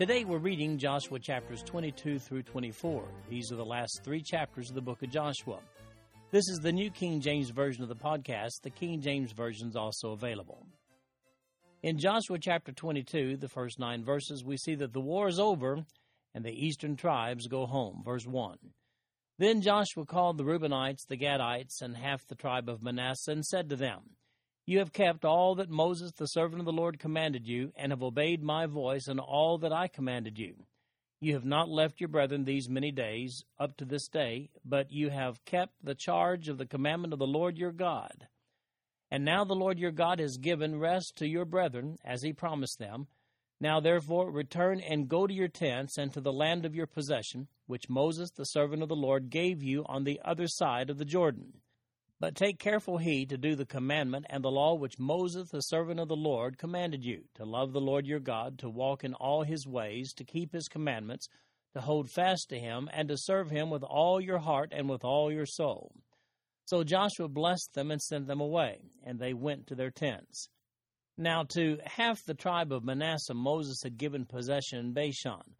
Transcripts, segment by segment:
Today we're reading Joshua chapters 22 through 24. These are the last three chapters of the book of Joshua. This is the New King James Version of the podcast. The King James Version is also available. In Joshua chapter 22, the first nine verses, we see that the war is over and the eastern tribes go home. Verse 1. Then Joshua called the Reubenites, the Gadites, and half the tribe of Manasseh, and said to them, You have kept all that Moses, the servant of the Lord, commanded you, and have obeyed my voice in all that I commanded you. You have not left your brethren these many days, up to this day, but you have kept the charge of the commandment of the Lord your God. And now the Lord your God has given rest to your brethren, as he promised them. Now therefore return and go to your tents and to the land of your possession, which Moses the servant of the Lord gave you on the other side of the Jordan. But take careful heed to do the commandment and the law which Moses the servant of the Lord commanded you, to love the Lord your God, to walk in all his ways, to keep his commandments, to hold fast to him, and to serve him with all your heart and with all your soul. So Joshua blessed them and sent them away, and they went to their tents. Now, to half the tribe of Manasseh, Moses had given possession in Bashan,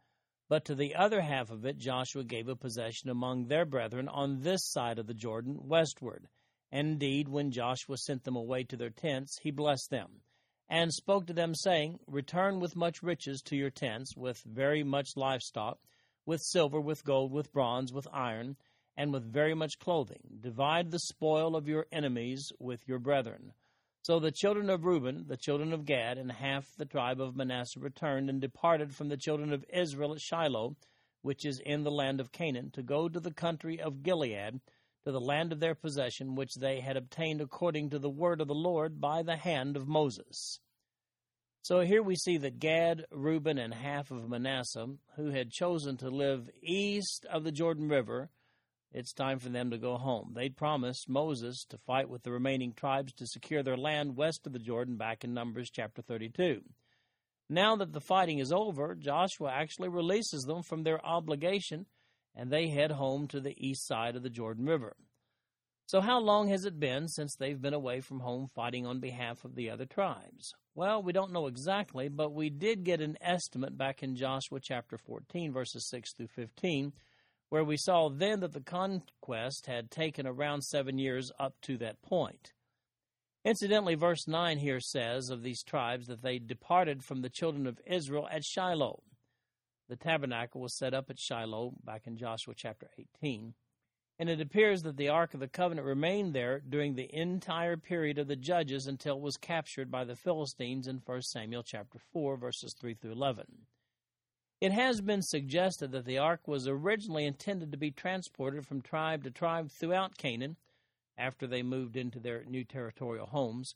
but to the other half of it, Joshua gave a possession among their brethren on this side of the Jordan, westward. Indeed, when Joshua sent them away to their tents, he blessed them, and spoke to them, saying, Return with much riches to your tents, with very much livestock, with silver, with gold, with bronze, with iron, and with very much clothing. Divide the spoil of your enemies with your brethren. So the children of Reuben, the children of Gad, and half the tribe of Manasseh returned and departed from the children of Israel at Shiloh, which is in the land of Canaan, to go to the country of Gilead, to the land of their possession, which they had obtained according to the word of the Lord by the hand of Moses. So here we see that Gad, Reuben, and half of Manasseh, who had chosen to live east of the Jordan River, it's time for them to go home. They'd promised Moses to fight with the remaining tribes to secure their land west of the Jordan back in Numbers chapter 32. Now that the fighting is over, Joshua actually releases them from their obligation and they head home to the east side of the Jordan River. So, how long has it been since they've been away from home fighting on behalf of the other tribes? Well, we don't know exactly, but we did get an estimate back in Joshua chapter 14, verses 6 through 15 where we saw then that the conquest had taken around seven years up to that point. Incidentally, verse 9 here says of these tribes that they departed from the children of Israel at Shiloh. The tabernacle was set up at Shiloh back in Joshua chapter 18. And it appears that the Ark of the Covenant remained there during the entire period of the Judges until it was captured by the Philistines in 1 Samuel chapter 4, verses 3 through 11. It has been suggested that the ark was originally intended to be transported from tribe to tribe throughout Canaan after they moved into their new territorial homes.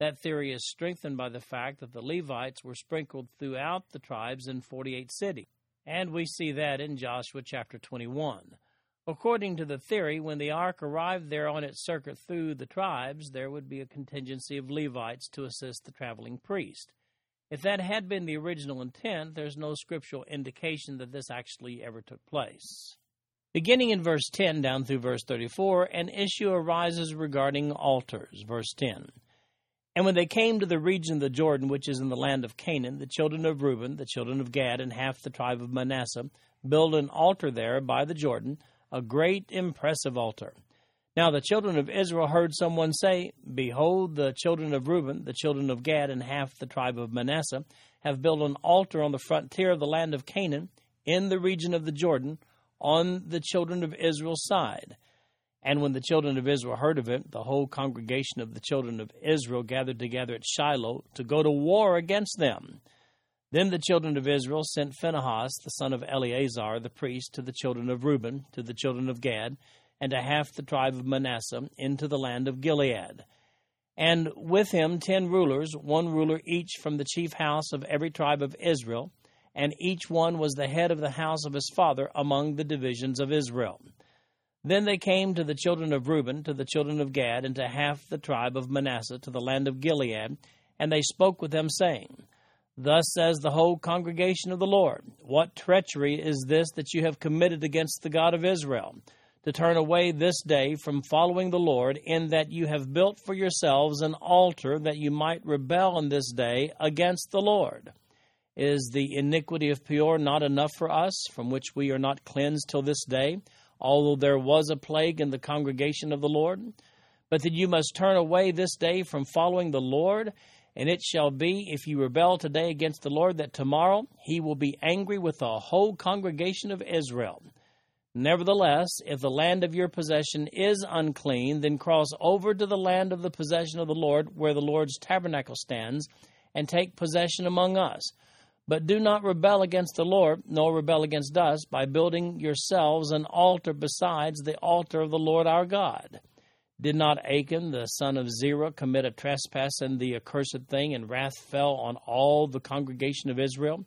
That theory is strengthened by the fact that the Levites were sprinkled throughout the tribes in 48 cities, and we see that in Joshua chapter 21. According to the theory, when the ark arrived there on its circuit through the tribes, there would be a contingency of Levites to assist the traveling priest. If that had been the original intent, there's no scriptural indication that this actually ever took place. Beginning in verse 10 down through verse 34, an issue arises regarding altars. Verse 10. And when they came to the region of the Jordan, which is in the land of Canaan, the children of Reuben, the children of Gad, and half the tribe of Manasseh built an altar there by the Jordan, a great impressive altar. Now the children of Israel heard someone say, Behold, the children of Reuben, the children of Gad, and half the tribe of Manasseh have built an altar on the frontier of the land of Canaan, in the region of the Jordan, on the children of Israel's side. And when the children of Israel heard of it, the whole congregation of the children of Israel gathered together at Shiloh to go to war against them. Then the children of Israel sent Phinehas, the son of Eleazar, the priest, to the children of Reuben, to the children of Gad, and to half the tribe of Manasseh into the land of Gilead. and with him ten rulers, one ruler each from the chief house of every tribe of Israel, and each one was the head of the house of his father among the divisions of Israel. Then they came to the children of Reuben, to the children of Gad, and to half the tribe of Manasseh, to the land of Gilead, and they spoke with them, saying, Thus says the whole congregation of the Lord, What treachery is this that you have committed against the God of Israel? to turn away this day from following the Lord, in that you have built for yourselves an altar that you might rebel on this day against the Lord. Is the iniquity of Peor not enough for us, from which we are not cleansed till this day, although there was a plague in the congregation of the Lord? But that you must turn away this day from following the Lord, and it shall be, if you rebel today against the Lord, that tomorrow he will be angry with the whole congregation of Israel. Nevertheless, if the land of your possession is unclean, then cross over to the land of the possession of the Lord, where the Lord's tabernacle stands, and take possession among us. But do not rebel against the Lord, nor rebel against us, by building yourselves an altar besides the altar of the Lord our God. Did not Achan the son of Zerah commit a trespass in the accursed thing, and wrath fell on all the congregation of Israel?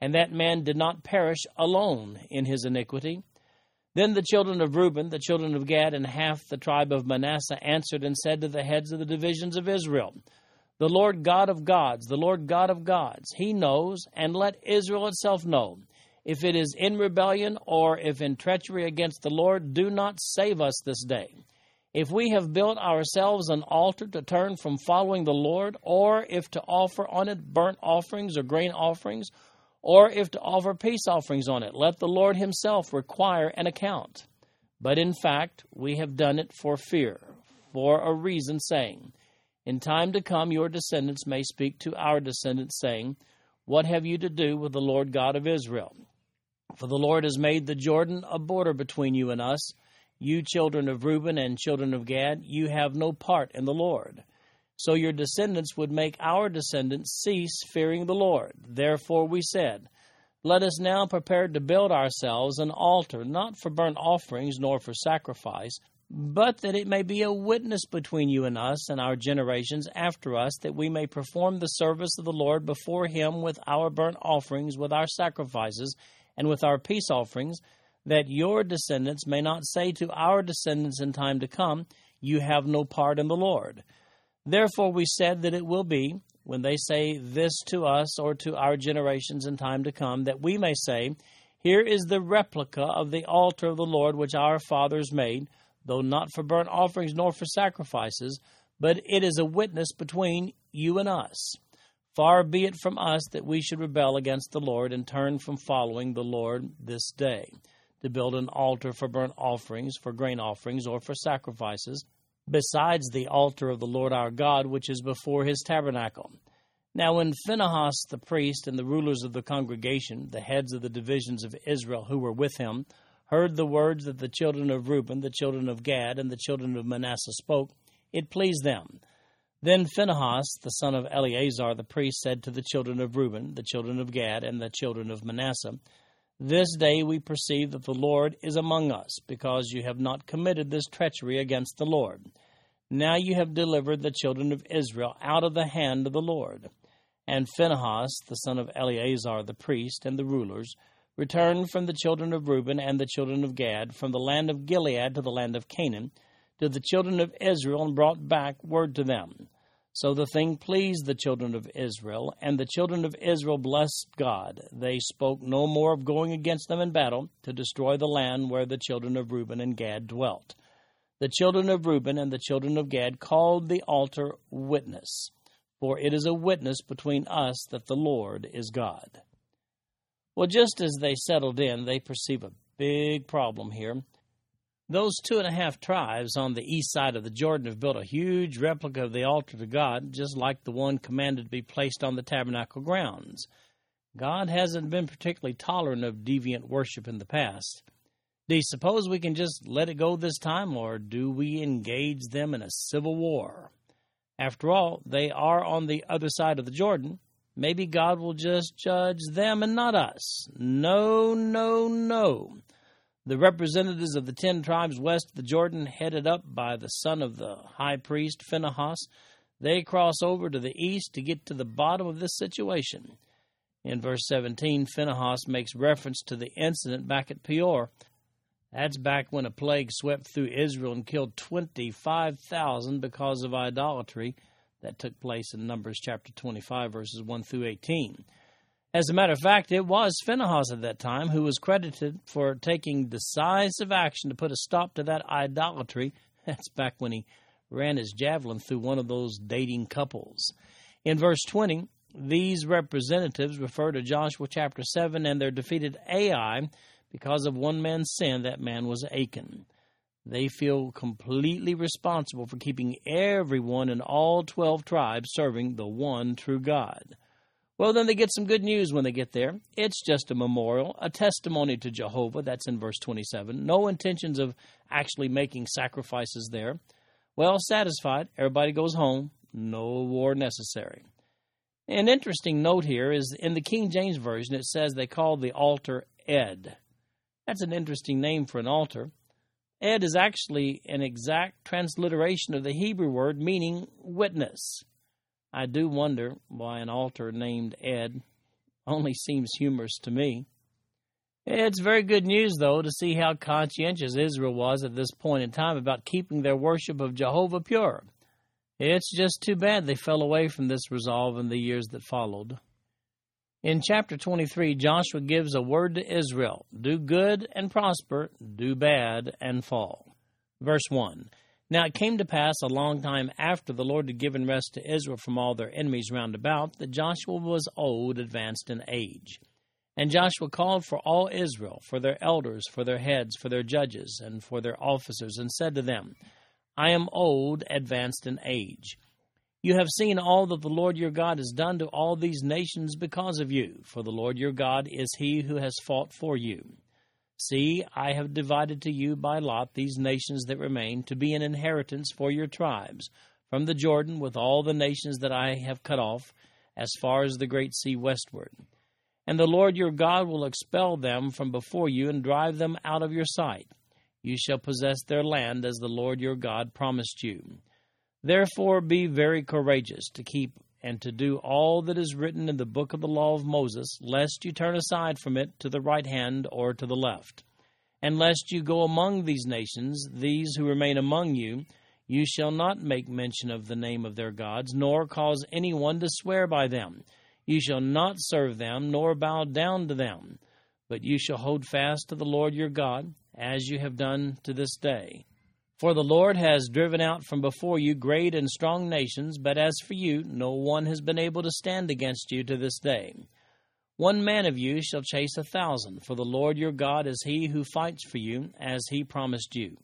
And that man did not perish alone in his iniquity. Then the children of Reuben, the children of Gad, and half the tribe of Manasseh answered and said to the heads of the divisions of Israel, The Lord God of gods, the Lord God of gods, he knows, and let Israel itself know. If it is in rebellion or if in treachery against the Lord, do not save us this day. If we have built ourselves an altar to turn from following the Lord, or if to offer on it burnt offerings or grain offerings, or if to offer peace offerings on it. Let the Lord Himself require an account. But in fact, we have done it for fear, for a reason, saying, In time to come, your descendants may speak to our descendants, saying, What have you to do with the Lord God of Israel? For the Lord has made the Jordan a border between you and us. You children of Reuben and children of Gad, you have no part in the Lord so your descendants would make our descendants cease fearing the Lord. Therefore we said, Let us now prepare to build ourselves an altar, not for burnt offerings nor for sacrifice, but that it may be a witness between you and us and our generations after us, that we may perform the service of the Lord before him with our burnt offerings, with our sacrifices, and with our peace offerings, that your descendants may not say to our descendants in time to come, You have no part in the Lord. Therefore, we said that it will be, when they say this to us or to our generations in time to come, that we may say, Here is the replica of the altar of the Lord which our fathers made, though not for burnt offerings nor for sacrifices, but it is a witness between you and us. Far be it from us that we should rebel against the Lord and turn from following the Lord this day, to build an altar for burnt offerings, for grain offerings, or for sacrifices besides the altar of the Lord our God, which is before his tabernacle. Now, when Phinehas the priest and the rulers of the congregation, the heads of the divisions of Israel who were with him, heard the words that the children of Reuben, the children of Gad, and the children of Manasseh spoke, it pleased them. Then Phinehas, the son of Eleazar the priest, said to the children of Reuben, the children of Gad, and the children of Manasseh, This day we perceive that the Lord is among us, because you have not committed this treachery against the Lord. Now you have delivered the children of Israel out of the hand of the Lord. And Phinehas, the son of Eleazar the priest, and the rulers, returned from the children of Reuben and the children of Gad, from the land of Gilead to the land of Canaan, to the children of Israel, and brought back word to them. So the thing pleased the children of Israel, and the children of Israel blessed God. They spoke no more of going against them in battle to destroy the land where the children of Reuben and Gad dwelt the children of Reuben and the children of Gad called the altar witness, for it is a witness between us that the Lord is God. Well, just as they settled in, they perceive a big problem here. Those two and a half tribes on the east side of the Jordan have built a huge replica of the altar to God, just like the one commanded to be placed on the tabernacle grounds. God hasn't been particularly tolerant of deviant worship in the past. Do you suppose we can just let it go this time, or do we engage them in a civil war? After all, they are on the other side of the Jordan. Maybe God will just judge them and not us. No, no, no. The representatives of the ten tribes west of the Jordan, headed up by the son of the high priest Phinehas, They cross over to the east to get to the bottom of this situation. In verse 17, Phinehas makes reference to the incident back at Peor. That's back when a plague swept through Israel and killed 25,000 because of idolatry that took place in Numbers chapter 25, verses 1 through 18. As a matter of fact, it was Phinehas at that time who was credited for taking decisive action to put a stop to that idolatry. That's back when he ran his javelin through one of those dating couples. In verse 20, these representatives refer to Joshua chapter 7 and their defeated Ai because of one man's sin. That man was Achan. They feel completely responsible for keeping everyone in all 12 tribes serving the one true God. Well, then they get some good news when they get there. It's just a memorial, a testimony to Jehovah. That's in verse 27. No intentions of actually making sacrifices there. Well, satisfied, everybody goes home. No war necessary. An interesting note here is in the King James Version, it says they called the altar Ed. That's an interesting name for an altar. Ed is actually an exact transliteration of the Hebrew word meaning witness. I do wonder why an altar named Ed only seems humorous to me. It's very good news, though, to see how conscientious Israel was at this point in time about keeping their worship of Jehovah pure. It's just too bad they fell away from this resolve in the years that followed. In chapter 23, Joshua gives a word to Israel do good and prosper, do bad and fall. Verse 1 now it came to pass a long time after the Lord had given rest to Israel from all their enemies round about, that Joshua was old, advanced in age. And Joshua called for all Israel, for their elders, for their heads, for their judges, and for their officers, and said to them, I am old, advanced in age. You have seen all that the Lord your God has done to all these nations because of you, for the Lord your God is he who has fought for you. See, I have divided to you by lot these nations that remain to be an inheritance for your tribes, from the Jordan with all the nations that I have cut off, as far as the great sea westward. And the Lord your God will expel them from before you and drive them out of your sight. You shall possess their land as the Lord your God promised you. Therefore be very courageous to keep and to do all that is written in the book of the law of Moses, lest you turn aside from it to the right hand or to the left. And lest you go among these nations, these who remain among you, you shall not make mention of the name of their gods, nor cause anyone to swear by them. You shall not serve them, nor bow down to them, but you shall hold fast to the Lord your God, as you have done to this day. For the Lord has driven out from before you great and strong nations, but as for you, no one has been able to stand against you to this day. One man of you shall chase a thousand, for the Lord your God is he who fights for you, as he promised you.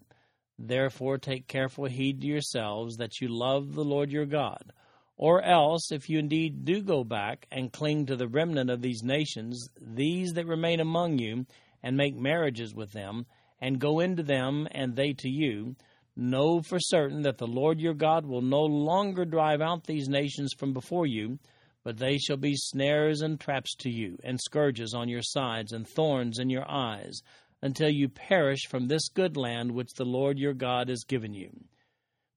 Therefore take careful heed to yourselves that you love the Lord your God. Or else, if you indeed do go back and cling to the remnant of these nations, these that remain among you, and make marriages with them, and go into them, and they to you, Know for certain that the Lord your God will no longer drive out these nations from before you, but they shall be snares and traps to you, and scourges on your sides, and thorns in your eyes, until you perish from this good land which the Lord your God has given you.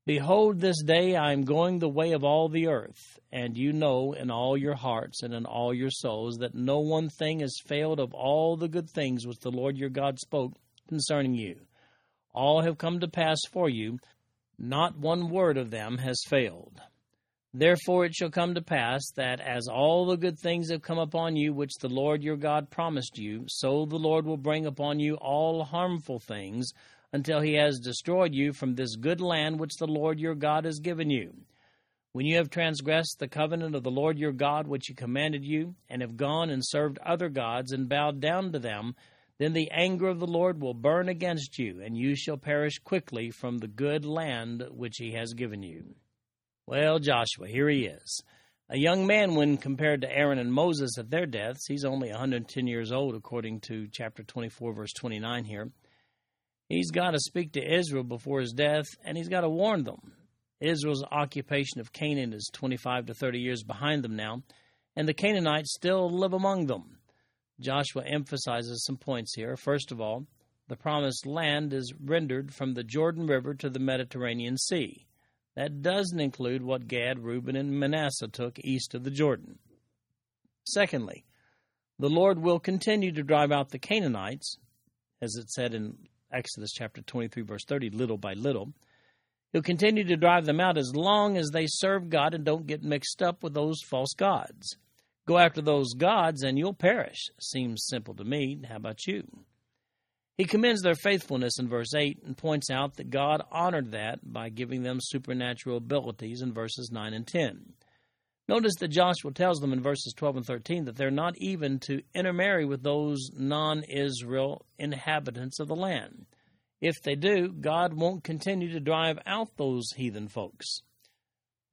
Behold, this day I am going the way of all the earth, and you know in all your hearts and in all your souls that no one thing has failed of all the good things which the Lord your God spoke concerning you all have come to pass for you, not one word of them has failed. Therefore it shall come to pass that as all the good things have come upon you which the Lord your God promised you, so the Lord will bring upon you all harmful things until he has destroyed you from this good land which the Lord your God has given you. When you have transgressed the covenant of the Lord your God which he commanded you, and have gone and served other gods and bowed down to them, then the anger of the Lord will burn against you, and you shall perish quickly from the good land which he has given you. Well, Joshua, here he is. A young man when compared to Aaron and Moses at their deaths. He's only 110 years old, according to chapter 24, verse 29 here. He's got to speak to Israel before his death, and he's got to warn them. Israel's occupation of Canaan is 25 to 30 years behind them now, and the Canaanites still live among them. Joshua emphasizes some points here. First of all, the promised land is rendered from the Jordan River to the Mediterranean Sea. That doesn't include what Gad, Reuben, and Manasseh took east of the Jordan. Secondly, the Lord will continue to drive out the Canaanites, as it said in Exodus chapter 23, verse 30, little by little. He'll continue to drive them out as long as they serve God and don't get mixed up with those false gods. Go after those gods and you'll perish. Seems simple to me. How about you? He commends their faithfulness in verse 8 and points out that God honored that by giving them supernatural abilities in verses 9 and 10. Notice that Joshua tells them in verses 12 and 13 that they're not even to intermarry with those non Israel inhabitants of the land. If they do, God won't continue to drive out those heathen folks.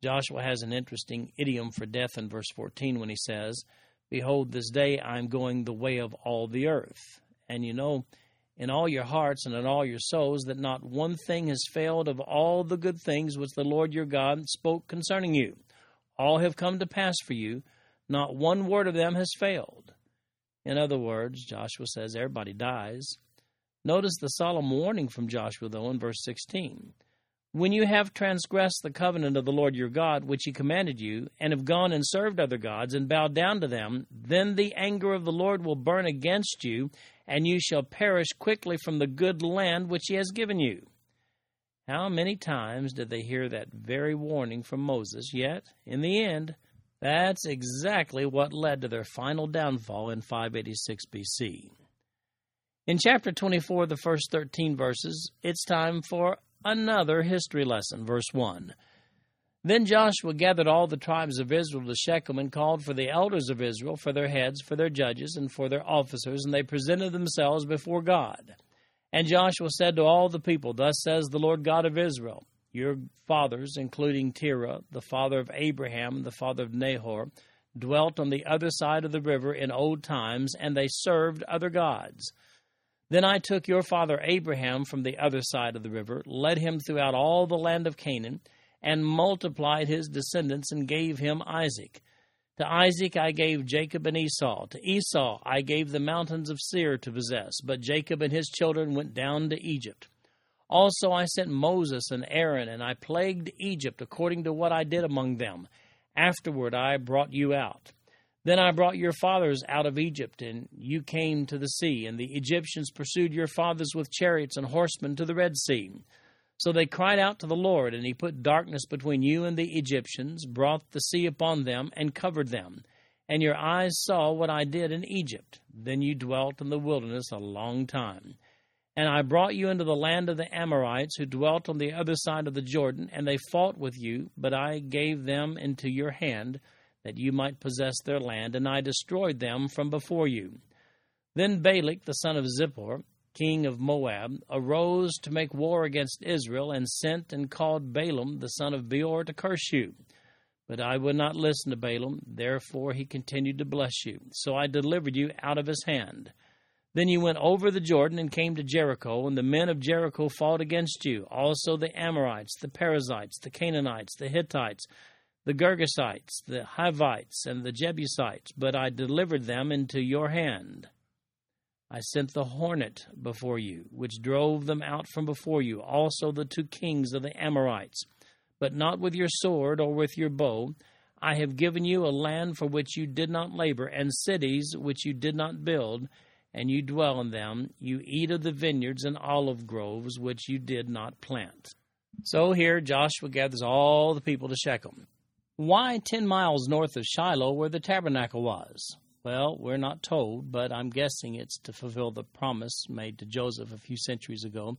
Joshua has an interesting idiom for death in verse 14 when he says, Behold, this day I am going the way of all the earth. And you know, in all your hearts and in all your souls, that not one thing has failed of all the good things which the Lord your God spoke concerning you. All have come to pass for you. Not one word of them has failed. In other words, Joshua says everybody dies. Notice the solemn warning from Joshua, though, in verse 16. When you have transgressed the covenant of the Lord your God, which he commanded you, and have gone and served other gods, and bowed down to them, then the anger of the Lord will burn against you, and you shall perish quickly from the good land which he has given you. How many times did they hear that very warning from Moses? Yet, in the end, that's exactly what led to their final downfall in 586 BC. In chapter 24, the first 13 verses, it's time for another history lesson. Verse 1. Then Joshua gathered all the tribes of Israel to Shechem and called for the elders of Israel, for their heads, for their judges, and for their officers, and they presented themselves before God. And Joshua said to all the people, Thus says the Lord God of Israel, Your fathers, including Terah, the father of Abraham, the father of Nahor, dwelt on the other side of the river in old times, and they served other gods. Then I took your father Abraham from the other side of the river, led him throughout all the land of Canaan, and multiplied his descendants, and gave him Isaac. To Isaac I gave Jacob and Esau. To Esau I gave the mountains of Seir to possess, but Jacob and his children went down to Egypt. Also I sent Moses and Aaron, and I plagued Egypt according to what I did among them. Afterward I brought you out. Then I brought your fathers out of Egypt, and you came to the sea, and the Egyptians pursued your fathers with chariots and horsemen to the Red Sea. So they cried out to the Lord, and he put darkness between you and the Egyptians, brought the sea upon them, and covered them. And your eyes saw what I did in Egypt. Then you dwelt in the wilderness a long time. And I brought you into the land of the Amorites, who dwelt on the other side of the Jordan, and they fought with you, but I gave them into your hand that you might possess their land, and I destroyed them from before you. Then Balak, the son of Zippor, king of Moab, arose to make war against Israel, and sent and called Balaam, the son of Beor, to curse you. But I would not listen to Balaam, therefore he continued to bless you. So I delivered you out of his hand. Then you went over the Jordan and came to Jericho, and the men of Jericho fought against you, also the Amorites, the Perizzites, the Canaanites, the Hittites, the Girgashites, the Hivites, and the Jebusites, but I delivered them into your hand. I sent the hornet before you, which drove them out from before you, also the two kings of the Amorites. But not with your sword or with your bow. I have given you a land for which you did not labor, and cities which you did not build, and you dwell in them. You eat of the vineyards and olive groves which you did not plant. So here Joshua gathers all the people to Shechem. Why 10 miles north of Shiloh, where the tabernacle was? Well, we're not told, but I'm guessing it's to fulfill the promise made to Joseph a few centuries ago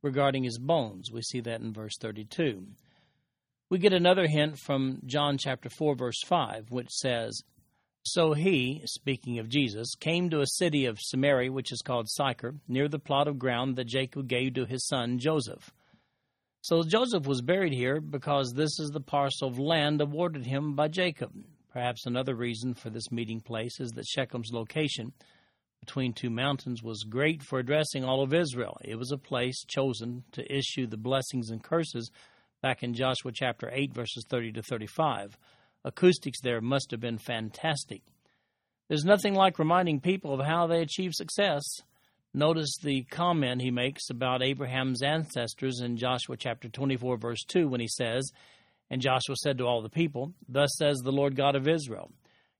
regarding his bones. We see that in verse 32. We get another hint from John chapter 4 verse 5 which says, "So he, speaking of Jesus, came to a city of Samaria which is called Sychar, near the plot of ground that Jacob gave to his son Joseph." So Joseph was buried here because this is the parcel of land awarded him by Jacob. Perhaps another reason for this meeting place is that Shechem's location between two mountains was great for addressing all of Israel. It was a place chosen to issue the blessings and curses back in Joshua chapter 8, verses 30 to 35. Acoustics there must have been fantastic. There's nothing like reminding people of how they achieve success. Notice the comment he makes about Abraham's ancestors in Joshua chapter 24, verse 2, when he says, And Joshua said to all the people, Thus says the Lord God of Israel,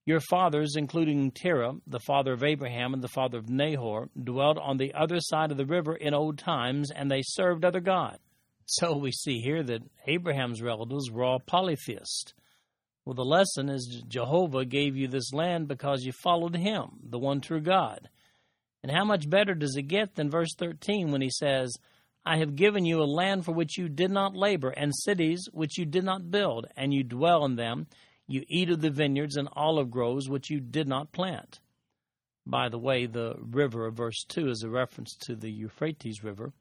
Your fathers, including Terah, the father of Abraham and the father of Nahor, dwelt on the other side of the river in old times, and they served other gods. So we see here that Abraham's relatives were all polytheists. Well, the lesson is Jehovah gave you this land because you followed him, the one true God. And how much better does it get than verse 13 when he says, I have given you a land for which you did not labor, and cities which you did not build, and you dwell in them. You eat of the vineyards and olive groves which you did not plant. By the way, the river of verse 2 is a reference to the Euphrates River.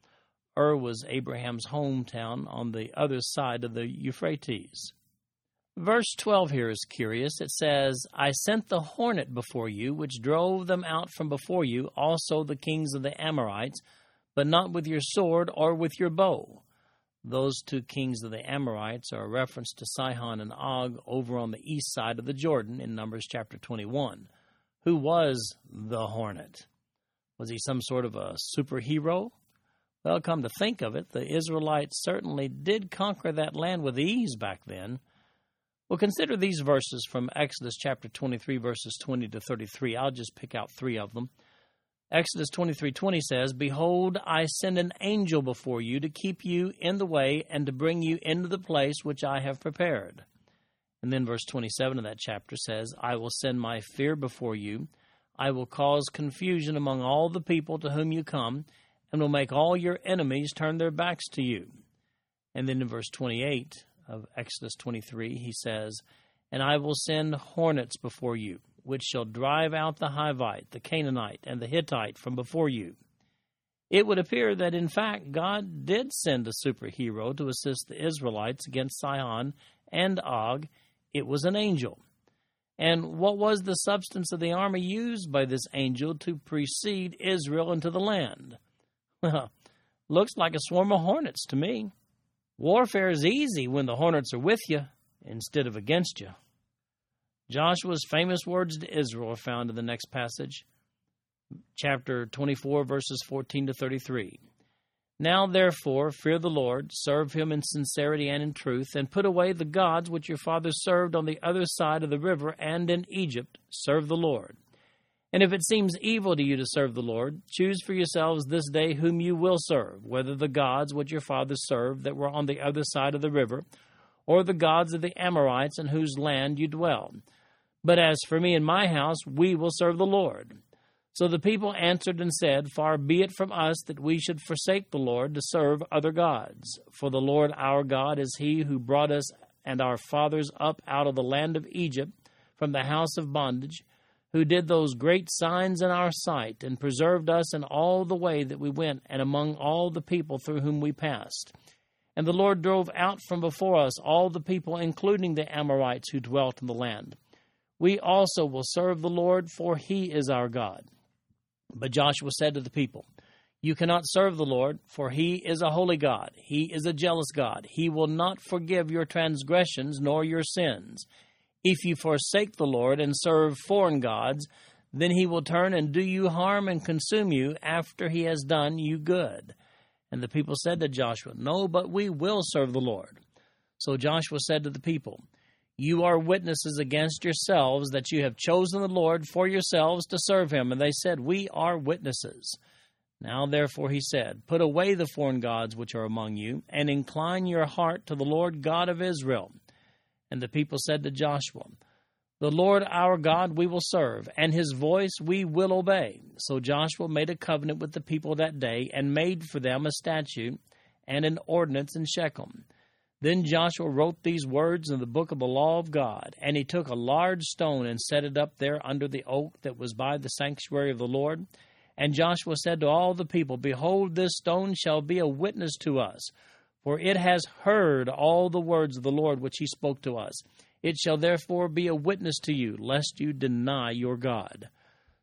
Ur was Abraham's hometown on the other side of the Euphrates. Verse 12 here is curious. It says, I sent the hornet before you, which drove them out from before you, also the kings of the Amorites, but not with your sword or with your bow. Those two kings of the Amorites are a reference to Sihon and Og over on the east side of the Jordan in Numbers chapter 21. Who was the hornet? Was he some sort of a superhero? Well, come to think of it, the Israelites certainly did conquer that land with ease back then. Well, consider these verses from Exodus chapter 23, verses 20 to 33. I'll just pick out three of them. Exodus 23:20 says, "Behold, I send an angel before you to keep you in the way and to bring you into the place which I have prepared." And then verse 27 of that chapter says, "I will send my fear before you. I will cause confusion among all the people to whom you come, and will make all your enemies turn their backs to you." And then in verse 28, of Exodus 23, he says, And I will send hornets before you, which shall drive out the Hivite, the Canaanite, and the Hittite from before you. It would appear that, in fact, God did send a superhero to assist the Israelites against Sihon and Og. It was an angel. And what was the substance of the army used by this angel to precede Israel into the land? Well, looks like a swarm of hornets to me. Warfare is easy when the hornets are with you instead of against you. Joshua's famous words to Israel are found in the next passage, chapter 24, verses 14 to 33. Now, therefore, fear the Lord, serve him in sincerity and in truth, and put away the gods which your fathers served on the other side of the river and in Egypt. Serve the Lord. And if it seems evil to you to serve the Lord, choose for yourselves this day whom you will serve, whether the gods which your fathers served that were on the other side of the river, or the gods of the Amorites in whose land you dwell. But as for me and my house, we will serve the Lord. So the people answered and said, Far be it from us that we should forsake the Lord to serve other gods. For the Lord our God is he who brought us and our fathers up out of the land of Egypt from the house of bondage who did those great signs in our sight, and preserved us in all the way that we went, and among all the people through whom we passed. And the Lord drove out from before us all the people, including the Amorites who dwelt in the land. We also will serve the Lord, for he is our God. But Joshua said to the people, You cannot serve the Lord, for he is a holy God. He is a jealous God. He will not forgive your transgressions nor your sins. If you forsake the Lord and serve foreign gods, then he will turn and do you harm and consume you after he has done you good. And the people said to Joshua, No, but we will serve the Lord. So Joshua said to the people, You are witnesses against yourselves that you have chosen the Lord for yourselves to serve him. And they said, We are witnesses. Now therefore he said, Put away the foreign gods which are among you, and incline your heart to the Lord God of Israel and the people said to Joshua, The Lord our God we will serve, and his voice we will obey. So Joshua made a covenant with the people that day, and made for them a statute and an ordinance in Shechem. Then Joshua wrote these words in the book of the law of God, and he took a large stone and set it up there under the oak that was by the sanctuary of the Lord. And Joshua said to all the people, Behold, this stone shall be a witness to us for it has heard all the words of the Lord which he spoke to us. It shall therefore be a witness to you, lest you deny your God.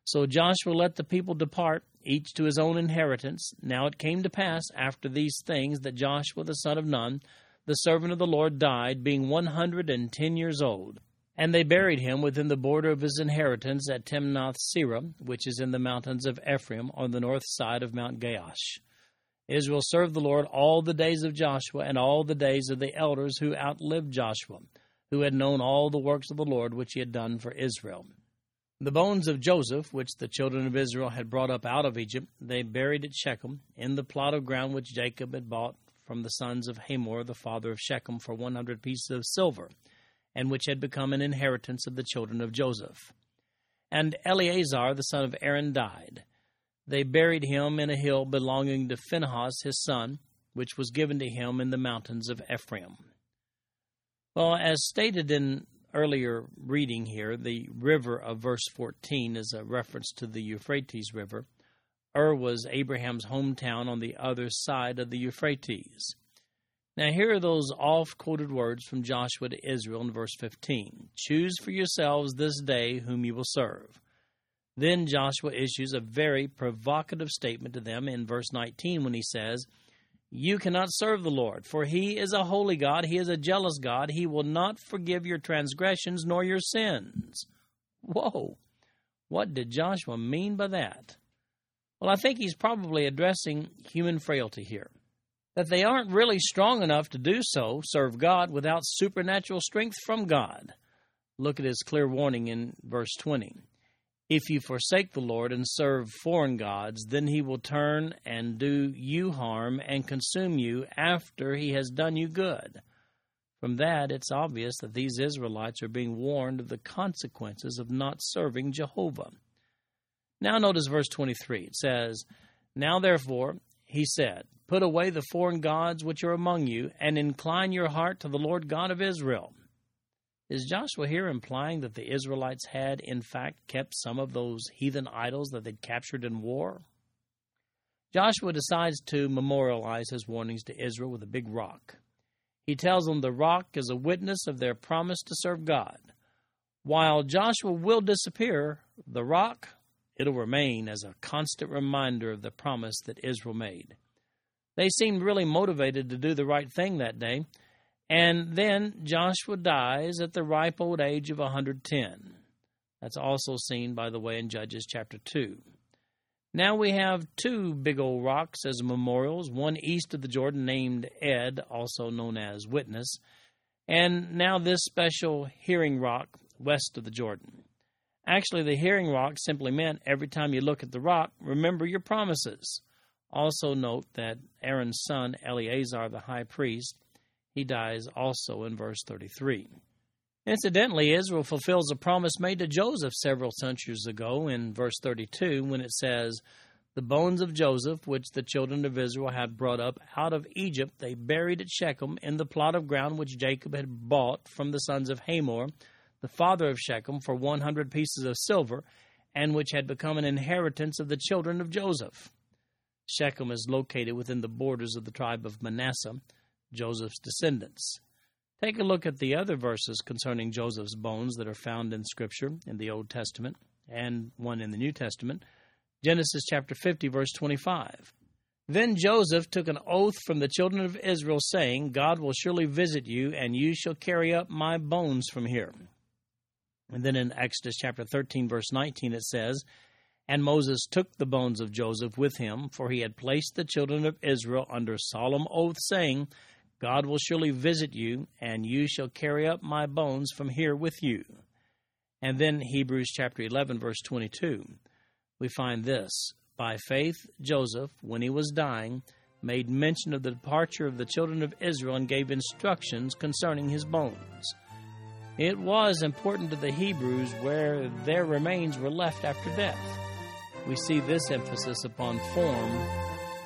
So Joshua let the people depart, each to his own inheritance. Now it came to pass after these things that Joshua the son of Nun, the servant of the Lord, died, being one hundred and ten years old. And they buried him within the border of his inheritance at Timnath Serah, which is in the mountains of Ephraim on the north side of Mount Gaash. Israel served the Lord all the days of Joshua and all the days of the elders who outlived Joshua, who had known all the works of the Lord which he had done for Israel. The bones of Joseph, which the children of Israel had brought up out of Egypt, they buried at Shechem, in the plot of ground which Jacob had bought from the sons of Hamor, the father of Shechem, for one hundred pieces of silver and which had become an inheritance of the children of Joseph. And Eleazar the son of Aaron died. They buried him in a hill belonging to Phinehas his son, which was given to him in the mountains of Ephraim. Well, as stated in earlier reading here, the river of verse 14 is a reference to the Euphrates River. Ur was Abraham's hometown on the other side of the Euphrates. Now, here are those oft quoted words from Joshua to Israel in verse 15 Choose for yourselves this day whom you will serve. Then Joshua issues a very provocative statement to them in verse 19 when he says, You cannot serve the Lord, for he is a holy God, he is a jealous God, he will not forgive your transgressions nor your sins. Whoa! What did Joshua mean by that? Well, I think he's probably addressing human frailty here that they aren't really strong enough to do so, serve God, without supernatural strength from God. Look at his clear warning in verse 20. If you forsake the Lord and serve foreign gods, then he will turn and do you harm and consume you after he has done you good. From that, it's obvious that these Israelites are being warned of the consequences of not serving Jehovah. Now, notice verse 23. It says, Now therefore, he said, Put away the foreign gods which are among you, and incline your heart to the Lord God of Israel. Is Joshua here implying that the Israelites had, in fact, kept some of those heathen idols that they'd captured in war? Joshua decides to memorialize his warnings to Israel with a big rock. He tells them the rock is a witness of their promise to serve God. While Joshua will disappear, the rock, it'll remain as a constant reminder of the promise that Israel made. They seemed really motivated to do the right thing that day. And then Joshua dies at the ripe old age of 110. That's also seen, by the way, in Judges chapter 2. Now we have two big old rocks as memorials, one east of the Jordan named Ed, also known as Witness, and now this special hearing rock west of the Jordan. Actually, the hearing rock simply meant every time you look at the rock, remember your promises. Also, note that Aaron's son, Eleazar the high priest, he dies also in verse 33. Incidentally, Israel fulfills a promise made to Joseph several centuries ago in verse 32 when it says, The bones of Joseph, which the children of Israel had brought up out of Egypt, they buried at Shechem in the plot of ground which Jacob had bought from the sons of Hamor, the father of Shechem, for 100 pieces of silver, and which had become an inheritance of the children of Joseph. Shechem is located within the borders of the tribe of Manasseh, Joseph's descendants. Take a look at the other verses concerning Joseph's bones that are found in Scripture in the Old Testament and one in the New Testament. Genesis chapter 50, verse 25. Then Joseph took an oath from the children of Israel, saying, God will surely visit you, and you shall carry up my bones from here. And then in Exodus chapter 13, verse 19, it says, and Moses took the bones of Joseph with him, for he had placed the children of Israel under solemn oath, saying, God will surely visit you, and you shall carry up my bones from here with you. And then Hebrews chapter 11, verse 22, we find this By faith, Joseph, when he was dying, made mention of the departure of the children of Israel and gave instructions concerning his bones. It was important to the Hebrews where their remains were left after death we see this emphasis upon form